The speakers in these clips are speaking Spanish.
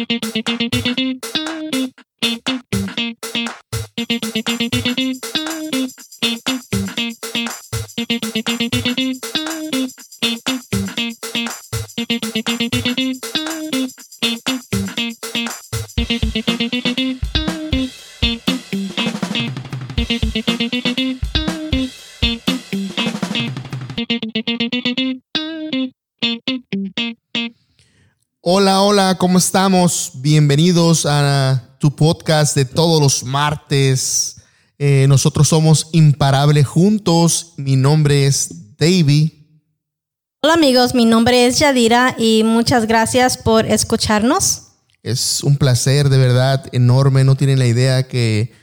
Hola, hola, ¿cómo estamos? Bienvenidos a tu podcast de todos los martes. Eh, nosotros somos Imparable Juntos. Mi nombre es Davy. Hola amigos, mi nombre es Yadira y muchas gracias por escucharnos. Es un placer de verdad enorme. No tienen la idea que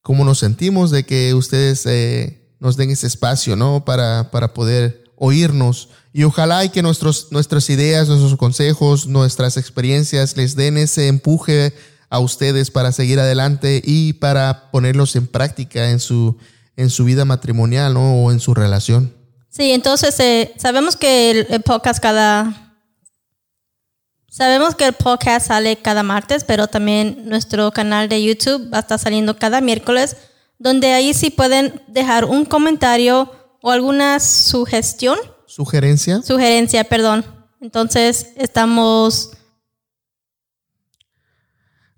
cómo nos sentimos de que ustedes eh, nos den ese espacio, ¿no? Para, para poder oírnos. Y ojalá y que nuestros, nuestras ideas, nuestros consejos, nuestras experiencias les den ese empuje a ustedes para seguir adelante y para ponerlos en práctica en su, en su vida matrimonial o en su relación. Sí, entonces eh, sabemos que el, podcast cada... Sabemos que el podcast sale cada martes, pero también nuestro canal de YouTube va a estar saliendo cada miércoles, donde ahí sí pueden dejar un comentario o alguna sugestión. Sugerencia. Sugerencia, perdón. Entonces estamos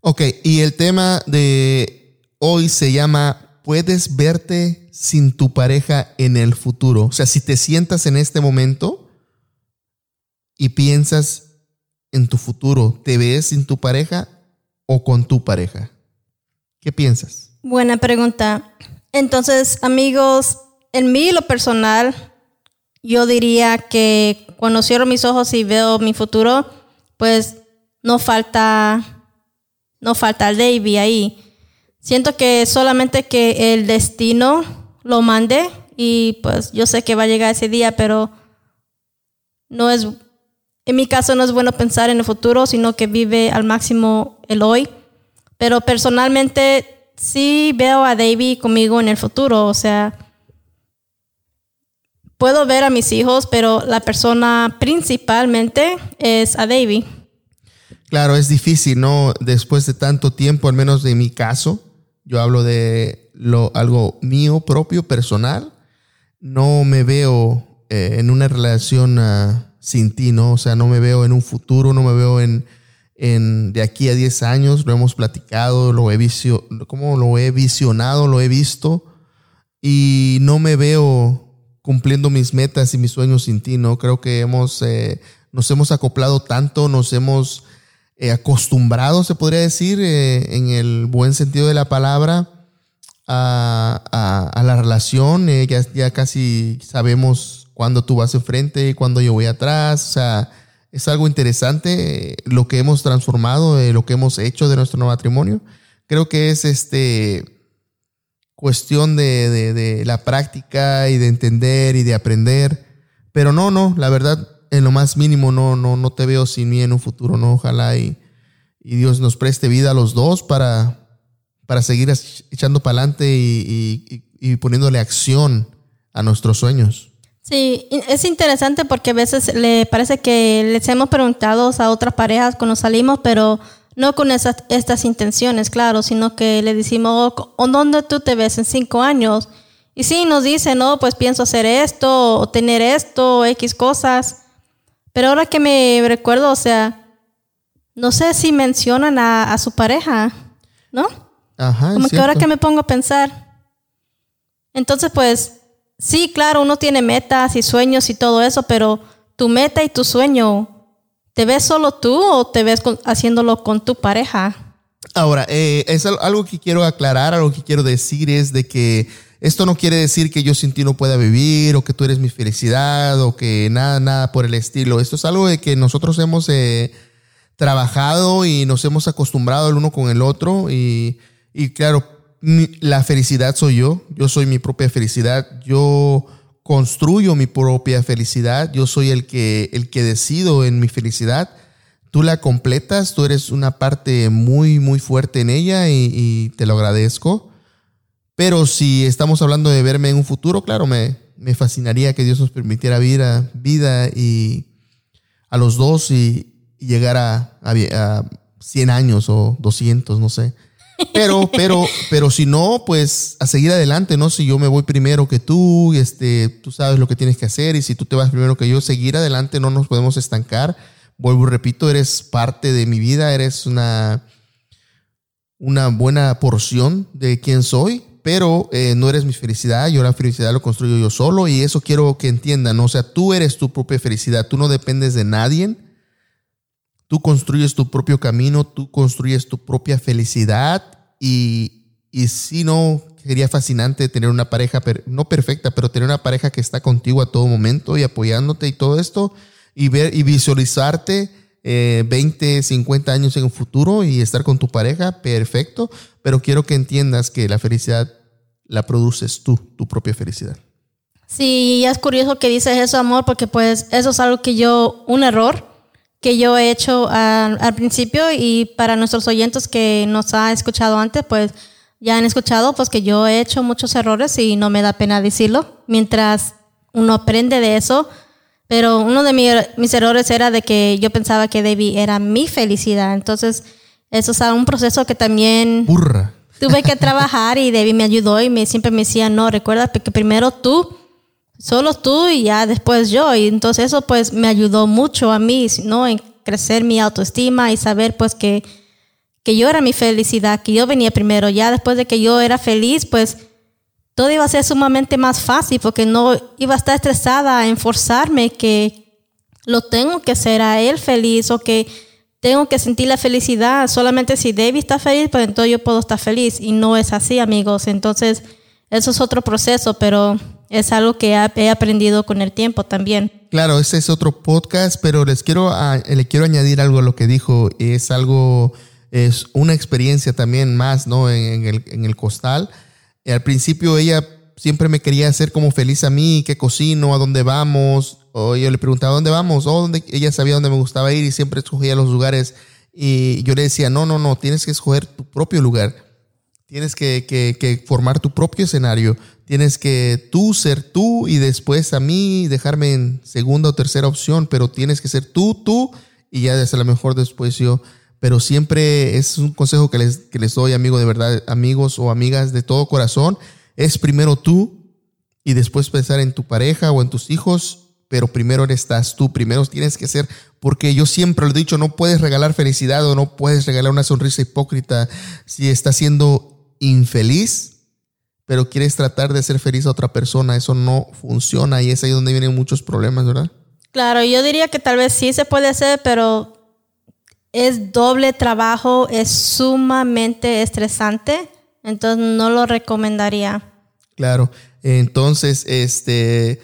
Ok, y el tema de hoy se llama ¿Puedes verte sin tu pareja en el futuro? O sea, si te sientas en este momento y piensas en tu futuro, ¿te ves sin tu pareja o con tu pareja? ¿Qué piensas? Buena pregunta. Entonces, amigos, en mí lo personal, yo diría que cuando cierro mis ojos y veo mi futuro, pues no falta no falta el Davy ahí. Siento que solamente que el destino lo mande y pues yo sé que va a llegar ese día, pero no es, en mi caso no es bueno pensar en el futuro, sino que vive al máximo el hoy. Pero personalmente sí veo a Davy conmigo en el futuro, o sea, puedo ver a mis hijos, pero la persona principalmente es a Davy. Claro, es difícil, ¿no? Después de tanto tiempo, al menos de mi caso, yo hablo de lo, algo mío propio, personal, no me veo eh, en una relación ah, sin ti, ¿no? O sea, no me veo en un futuro, no me veo en, en de aquí a 10 años, lo hemos platicado, lo he, visio, ¿cómo lo he visionado, lo he visto, y no me veo cumpliendo mis metas y mis sueños sin ti, ¿no? Creo que hemos, eh, nos hemos acoplado tanto, nos hemos eh, acostumbrado, se podría decir, eh, en el buen sentido de la palabra, a, la relación. Eh, ya, casi sabemos cuándo tú vas enfrente y cuándo yo voy atrás. O sea, es algo interesante lo que hemos transformado, lo que hemos hecho de nuestro matrimonio. Creo que es este cuestión de, de la práctica y de entender y de aprender. Pero no, no, la verdad, en lo más mínimo no, no, no te veo sin mí en un futuro, ¿no? Ojalá y, y Dios nos preste vida a los dos para, para seguir echando para adelante y, y, poniéndole acción a nuestros sueños. Sí, es interesante porque a veces le parece que les hemos preguntado a otras parejas cuando salimos, pero no con esas, estas intenciones, claro, sino que le decimos, oh, ¿dónde tú te ves en cinco años? Y sí, nos dicen, no, pues pienso hacer esto, o tener esto, o X cosas. Pero ahora que me recuerdo, o sea, no sé si mencionan a, su pareja, ¿no? Ajá. Como que ahora que me pongo a pensar. Entonces, pues, sí, claro, uno tiene metas y sueños y todo eso, pero tu meta y tu sueño, ¿te ves solo tú o te ves haciéndolo con tu pareja? Ahora, eh, es algo que quiero aclarar, algo que quiero decir es de que esto no quiere decir que yo sin ti no pueda vivir o que tú eres mi felicidad o que nada, nada por el estilo. Esto es algo de que nosotros hemos eh, trabajado y nos hemos acostumbrado el uno con el otro y, y claro, la felicidad soy yo, yo soy mi propia felicidad, yo construyo mi propia felicidad, yo soy el que, el que decido en mi felicidad. Tú la completas, tú eres una parte muy, muy fuerte en ella y, te lo agradezco. Pero si estamos hablando de verme en un futuro, claro, me, me fascinaría que Dios nos permitiera vida, vida y a los dos y, llegar a, 100 años o 200, no sé. Pero, pero, pero si no, pues a seguir adelante, ¿no? Si yo me voy primero que tú, este, tú sabes lo que tienes que hacer y si tú te vas primero que yo, seguir adelante, no nos podemos estancar. Vuelvo repito, eres parte de mi vida, eres una, una buena porción de quién soy, pero eh, no eres mi felicidad, yo la felicidad lo construyo yo solo y eso quiero que entiendan, ¿no? o sea, tú eres tu propia felicidad, tú no dependes de nadie, tú construyes tu propio camino, tú construyes tu propia felicidad y, y si no, sería fascinante tener una pareja, no perfecta, pero tener una pareja que está contigo a todo momento y apoyándote y todo esto y ver y visualizarte 20, eh, 50 años en el futuro y estar con tu pareja, perfecto, pero quiero que entiendas que la felicidad la produces tú, tu propia felicidad. Sí, es curioso que dices eso, amor, porque pues eso es algo que yo, un error que yo he hecho al, al principio y para nuestros oyentes que nos ha escuchado antes, pues ya han escuchado pues que yo he hecho muchos errores y no me da pena decirlo. Mientras uno aprende de eso, pero uno de mis errores era de que yo pensaba que Debbie era mi felicidad. Entonces, eso es un proceso que también Burra. tuve que trabajar y Debbie me ayudó y me, siempre me decía, no, recuerda que primero tú, solo tú y ya después yo. Y entonces eso pues me ayudó mucho a mí, ¿no? En crecer mi autoestima y saber pues que, que yo era mi felicidad, que yo venía primero. Ya después de que yo era feliz, pues todo iba a ser sumamente más fácil porque no iba a estar estresada en forzarme que lo tengo que hacer a él feliz o que tengo que sentir la felicidad. Solamente si David está feliz, pues entonces yo puedo estar feliz. Y no es así, amigos. Entonces, eso es otro proceso, pero es algo que he aprendido con el tiempo también. Claro, ese es otro podcast, pero les quiero, le quiero añadir algo a lo que dijo. Es algo, es una experiencia también más, ¿no? En, el, en el costal al principio ella siempre me quería hacer como feliz a mí, que cocino, a dónde vamos. O yo le preguntaba, ¿dónde vamos? O dónde, ella sabía dónde me gustaba ir y siempre escogía los lugares. Y yo le decía, no, no, no, tienes que escoger tu propio lugar. Tienes que, que, que formar tu propio escenario. Tienes que tú ser tú y después a mí dejarme en segunda o tercera opción, pero tienes que ser tú, tú y ya desde lo mejor después yo pero siempre es un consejo que les, que les doy, amigo, de verdad, amigos o amigas de todo corazón, es primero tú y después pensar en tu pareja o en tus hijos, pero primero estás tú, primero tienes que ser, porque yo siempre lo he dicho, no puedes regalar felicidad o no puedes regalar una sonrisa hipócrita si estás siendo infeliz, pero quieres tratar de ser feliz a otra persona, eso no funciona y es ahí donde vienen muchos problemas, ¿verdad? Claro, yo diría que tal vez sí se puede hacer, pero es doble trabajo, es sumamente estresante, entonces no lo recomendaría. Claro, entonces, este,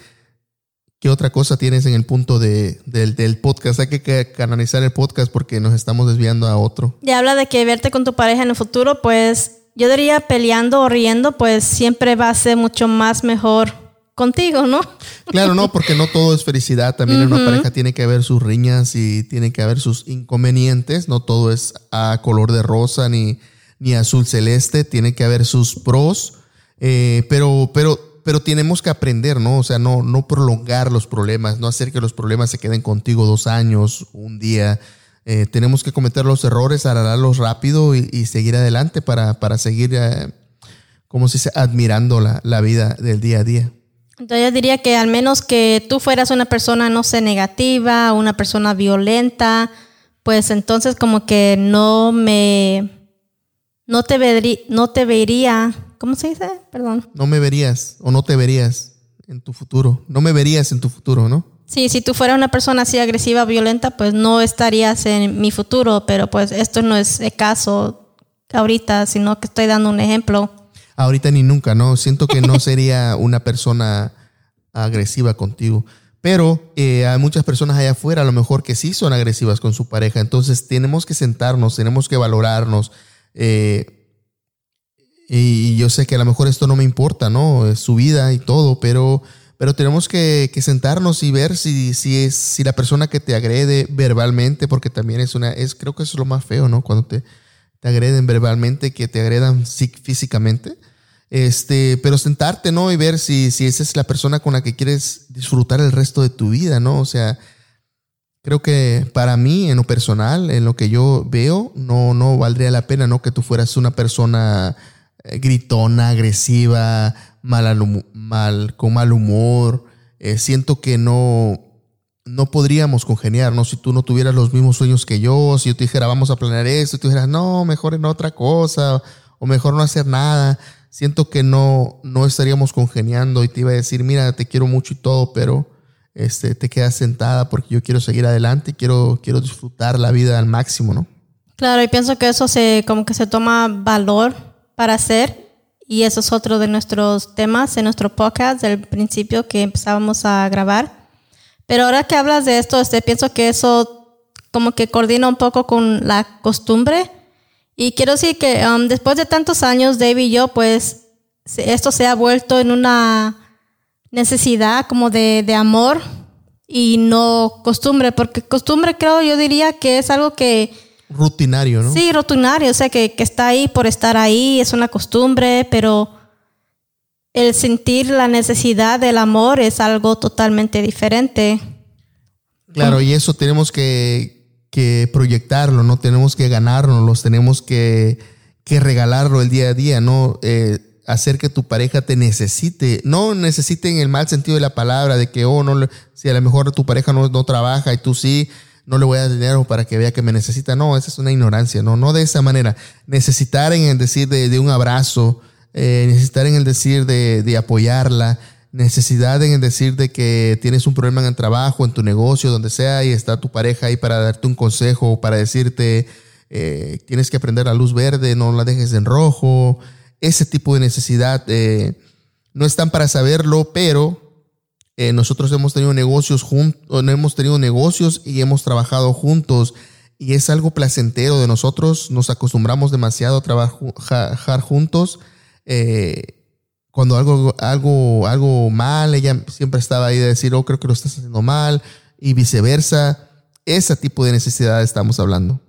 ¿qué otra cosa tienes en el punto de, del, podcast? Hay que canalizar el podcast porque nos estamos desviando a otro. Ya habla de que verte con tu pareja en el futuro, pues yo diría peleando o riendo, pues siempre va a ser mucho más mejor contigo, ¿no? Claro, no, porque no todo es felicidad. También en una pareja tiene que haber sus riñas y tiene que haber sus inconvenientes. No todo es a color de rosa ni, ni azul celeste. Tiene que haber sus pros. Eh, pero, pero, pero tenemos que aprender, ¿no? O sea, no, no prolongar los problemas, no hacer que los problemas se queden contigo dos años, un día. Eh, tenemos que cometer los errores, arreglarlos rápido y, seguir adelante para, para seguir, eh, como se dice, admirando la, la vida del día a día. Entonces yo diría que al menos que tú fueras una persona, no sé, negativa, una persona violenta, pues entonces como que no me, no te, vería, no te vería, ¿cómo se dice? Perdón. No me verías o no te verías en tu futuro. No me verías en tu futuro, ¿no? Sí, si tú fueras una persona así agresiva, violenta, pues no estarías en mi futuro, pero pues esto no es el caso ahorita, sino que estoy dando un ejemplo ahorita ni nunca, ¿no? Siento que no sería una persona agresiva contigo. Pero eh, hay muchas personas allá afuera a lo mejor que sí son agresivas con su pareja. Entonces tenemos que sentarnos, tenemos que valorarnos. Eh, y yo sé que a lo mejor esto no me importa, ¿no? Es su vida y todo, pero, pero tenemos que, sentarnos y ver si, si, es, si la persona que te agrede verbalmente, porque también es una, es, creo que es lo más feo, ¿no? Cuando te, te agreden verbalmente, que te agredan físicamente. Este, pero sentarte, ¿no? Y ver si, si esa es la persona con la que quieres disfrutar el resto de tu vida, ¿no? O sea, creo que para mí, en lo personal, en lo que yo veo, no, no valdría la pena, ¿no? Que tú fueras una persona eh, gritona, agresiva, mal, mal con mal humor. Eh, siento que no, no podríamos congeniar, ¿no? Si tú no tuvieras los mismos sueños que yo, si yo te dijera, vamos a planear esto, y tú dijeras, no, mejor en otra cosa, o mejor no hacer nada. Siento que no, no estaríamos congeniando y te iba a decir, mira, te quiero mucho y todo, pero este, te quedas sentada porque yo quiero seguir adelante y quiero, quiero disfrutar la vida al máximo, ¿no? Claro, y pienso que eso se, como que se toma valor para hacer. Y eso es otro de nuestros temas en nuestro podcast del principio que empezábamos a grabar pero ahora que hablas de esto, este, pienso que eso como que coordina un poco con la costumbre. Y quiero decir que um, después de tantos años, David y yo, pues esto se ha vuelto en una necesidad como de, de amor y no costumbre, porque costumbre creo yo diría que es algo que... Rutinario, ¿no? Sí, rutinario, o sea, que, que está ahí por estar ahí, es una costumbre, pero el sentir la necesidad del amor es algo totalmente diferente. Claro, y eso tenemos que, proyectarlo, no tenemos que ganarlo, tenemos que, regalarlo el día a día, no eh, hacer que tu pareja te necesite, no necesite en el mal sentido de la palabra, de que, oh, no, si a lo mejor tu pareja no, no trabaja y tú sí, no le voy a dar dinero para que vea que me necesita. No, esa es una ignorancia, no, no de esa manera. Necesitar en el decir de, de un abrazo, eh, necesitar en el decir de, apoyarla, necesidad en el decir de que tienes un problema en el trabajo, en tu negocio, donde sea, y está tu pareja ahí para darte un consejo para decirte, eh, tienes que aprender la luz verde, no la dejes en rojo. Ese tipo de necesidad eh, no están para saberlo, pero nosotros hemos tenido negocios juntos, hemos tenido negocios y hemos trabajado juntos y es algo placentero de nosotros. Nos acostumbramos demasiado a trabajar juntos eh, cuando algo, algo, algo mal, ella siempre estaba ahí de decir, oh, creo que lo estás haciendo mal, y viceversa. Ese tipo de necesidad estamos hablando.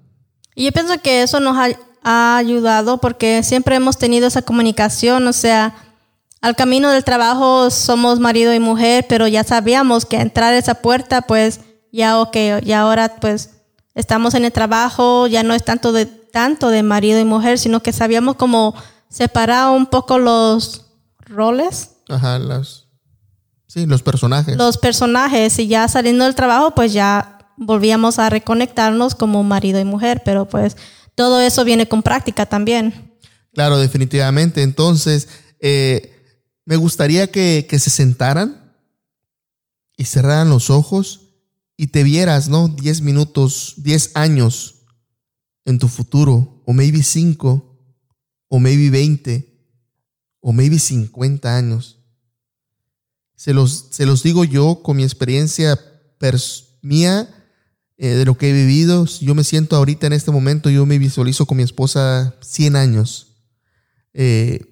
Y yo pienso que eso nos ha, ayudado porque siempre hemos tenido esa comunicación, o sea, al camino del trabajo somos marido y mujer, pero ya sabíamos que entrar a esa puerta, pues ya ok, ya ahora pues estamos en el trabajo, ya no es tanto de tanto de marido y mujer, sino que sabíamos como separar un poco los roles. Ajá, las, sí, los personajes. Los personajes y ya saliendo del trabajo, pues ya volvíamos a reconectarnos como marido y mujer, pero pues todo eso viene con práctica también. Claro, definitivamente. Entonces, eh, me gustaría que, se sentaran y cerraran los ojos y te vieras, ¿no? 10 minutos, 10 años en tu futuro, o maybe 5, o maybe 20, o maybe 50 años. Se los, se los digo yo con mi experiencia mía eh, de lo que he vivido. Yo me siento ahorita en este momento, yo me visualizo con mi esposa 100 años. Eh,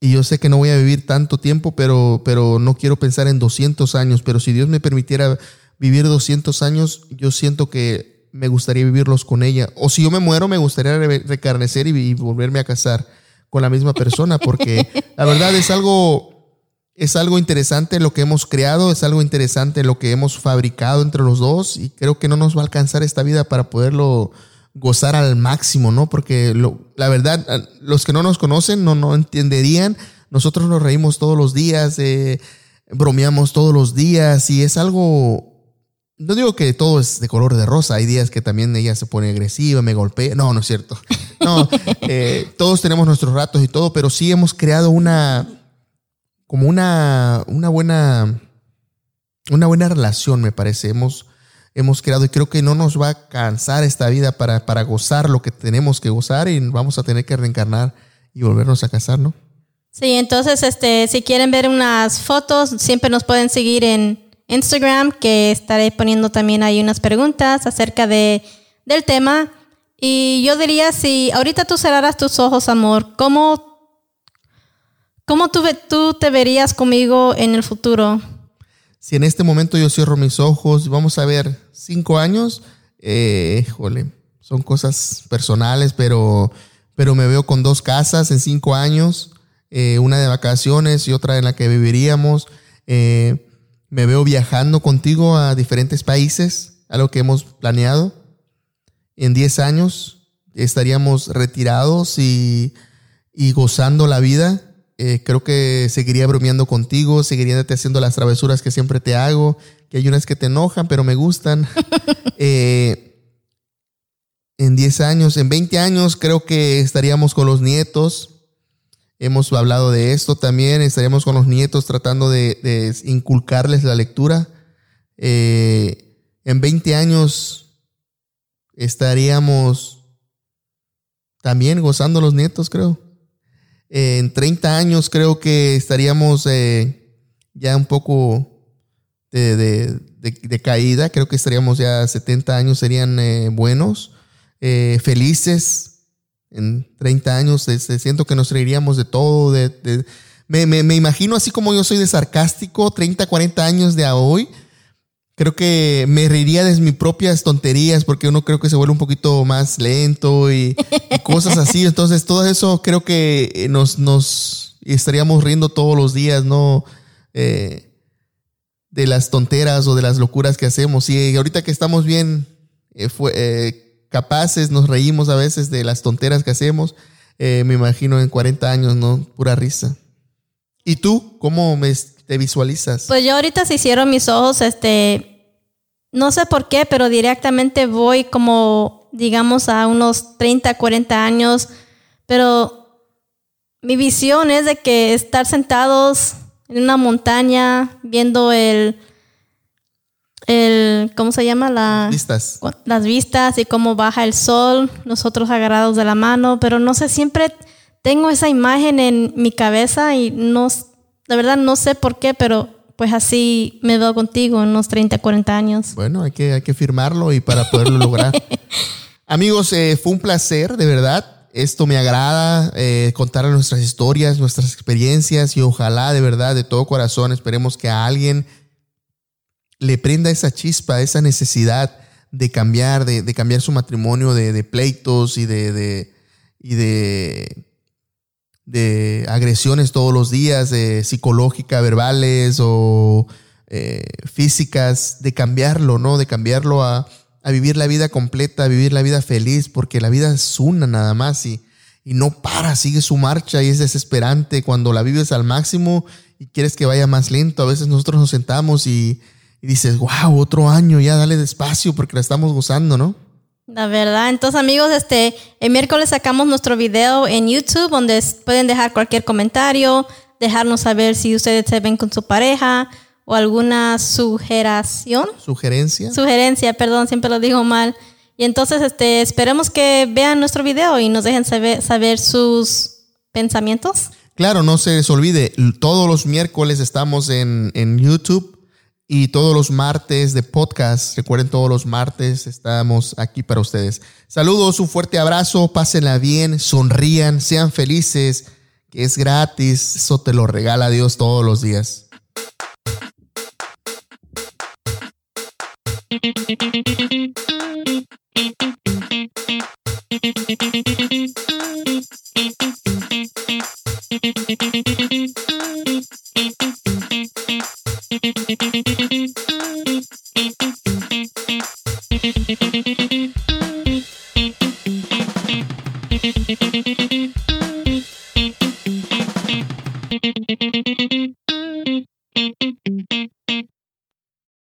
y yo sé que no voy a vivir tanto tiempo, pero, pero no quiero pensar en 200 años. Pero si Dios me permitiera vivir 200 años, yo siento que me gustaría vivirlos con ella. O si yo me muero, me gustaría recarnecer y volverme a casar con la misma persona, porque la verdad es algo, es algo interesante lo que hemos creado, es algo interesante lo que hemos fabricado entre los dos y creo que no nos va a alcanzar esta vida para poderlo gozar al máximo, ¿no? Porque la verdad, los que no nos conocen no, no entenderían. Nosotros nos reímos todos los días, eh, bromeamos todos los días y es algo no digo que todo es de color de rosa, hay días que también ella se pone agresiva, me golpea, no, no es cierto. No, eh, todos tenemos nuestros ratos y todo, pero sí hemos creado una, como una, una buena, una buena relación, me parece. Hemos, hemos creado y creo que no nos va a cansar esta vida para, para gozar lo que tenemos que gozar y vamos a tener que reencarnar y volvernos a casar, ¿no? Sí, entonces, este, si quieren ver unas fotos, siempre nos pueden seguir en Instagram, que estaré poniendo también ahí unas preguntas acerca de, del tema. Y yo diría, si ahorita tú cerraras tus ojos, amor, ¿cómo, cómo tú, tú te verías conmigo en el futuro? Si en este momento yo cierro mis ojos, vamos a ver cinco años, eh, son cosas personales, pero, pero me veo con dos casas en cinco años, eh, una de vacaciones y otra en la que viviríamos. Eh, me veo viajando contigo a diferentes países. algo que hemos planeado. En 10 años estaríamos retirados y, y gozando la vida. Eh, creo que seguiría bromeando contigo, seguiría te haciendo las travesuras que siempre te hago, que hay unas que te enojan, pero me gustan. eh, en 10 años, en 20 años creo que estaríamos con los nietos. Hemos hablado de esto también, estaríamos con los nietos tratando de, de inculcarles la lectura. Eh, en 20 años estaríamos también gozando los nietos, creo en 30 años creo que estaríamos eh, ya un poco de, caída. Creo que estaríamos ya 70 años serían eh, buenos, eh, felices. En 30 años siento que nos reiríamos de todo. Me, me, me, imagino así como yo soy de sarcástico, 30, 40 años de hoy creo que me reiría de mis propias tonterías porque uno creo que se vuelve un poquito más lento y, cosas así. Entonces, todo eso creo que eh, nos, nos estaríamos riendo todos los días, ¿no? Eh, de las tonteras o de las locuras que hacemos. Y ahorita que estamos bien eh, capaces, nos reímos a veces de las tonteras que hacemos. me imagino en 40 años, ¿no? Pura risa. ¿Y tú? ¿Cómo me, te visualizas? Pues yo ahorita se hicieron mis ojos, este, no sé por qué, pero directamente voy como, digamos, a unos 30, 40 años, pero mi visión es de que estar sentados en una montaña viendo el, el ¿cómo se llama? La, vistas. Las vistas y cómo baja el sol, nosotros agarrados de la mano, pero no sé, siempre tengo esa imagen en mi cabeza y no, la verdad no sé por qué, pero pues así me veo contigo en unos 30, 40 años. Bueno, hay que, hay que firmarlo y para poderlo lograr. Amigos, eh, fue un placer, de verdad. Esto me agrada, eh, contar nuestras historias, nuestras experiencias y ojalá de verdad, de todo corazón, esperemos que a alguien le prenda esa chispa, esa necesidad de cambiar, de, cambiar su matrimonio de, de pleitos y de, y de de agresiones todos los días, de psicológica, verbales o eh, físicas, de cambiarlo, ¿no? De cambiarlo a, vivir la vida completa, a vivir la vida feliz, porque la vida es una nada más y, y no para, sigue su marcha y es desesperante cuando la vives al máximo y quieres que vaya más lento. A veces nosotros nos sentamos y, y dices, wow, otro año, ya dale despacio porque la estamos gozando, ¿no? La verdad. Entonces, amigos, este, el miércoles sacamos nuestro video en YouTube donde pueden dejar cualquier comentario, dejarnos saber si ustedes se ven con su pareja o alguna sugeración. Sugerencia. Sugerencia, perdón, siempre lo digo mal. Y entonces, este, esperemos que vean nuestro video y nos dejen saber, saber sus pensamientos. Claro, no se les olvide, todos los miércoles estamos en, en YouTube y todos los martes de podcast. Recuerden, todos los martes estamos aquí para ustedes. Saludos, un fuerte abrazo, pásenla bien, sonrían, sean felices, que es gratis, eso te lo regala Dios todos los días.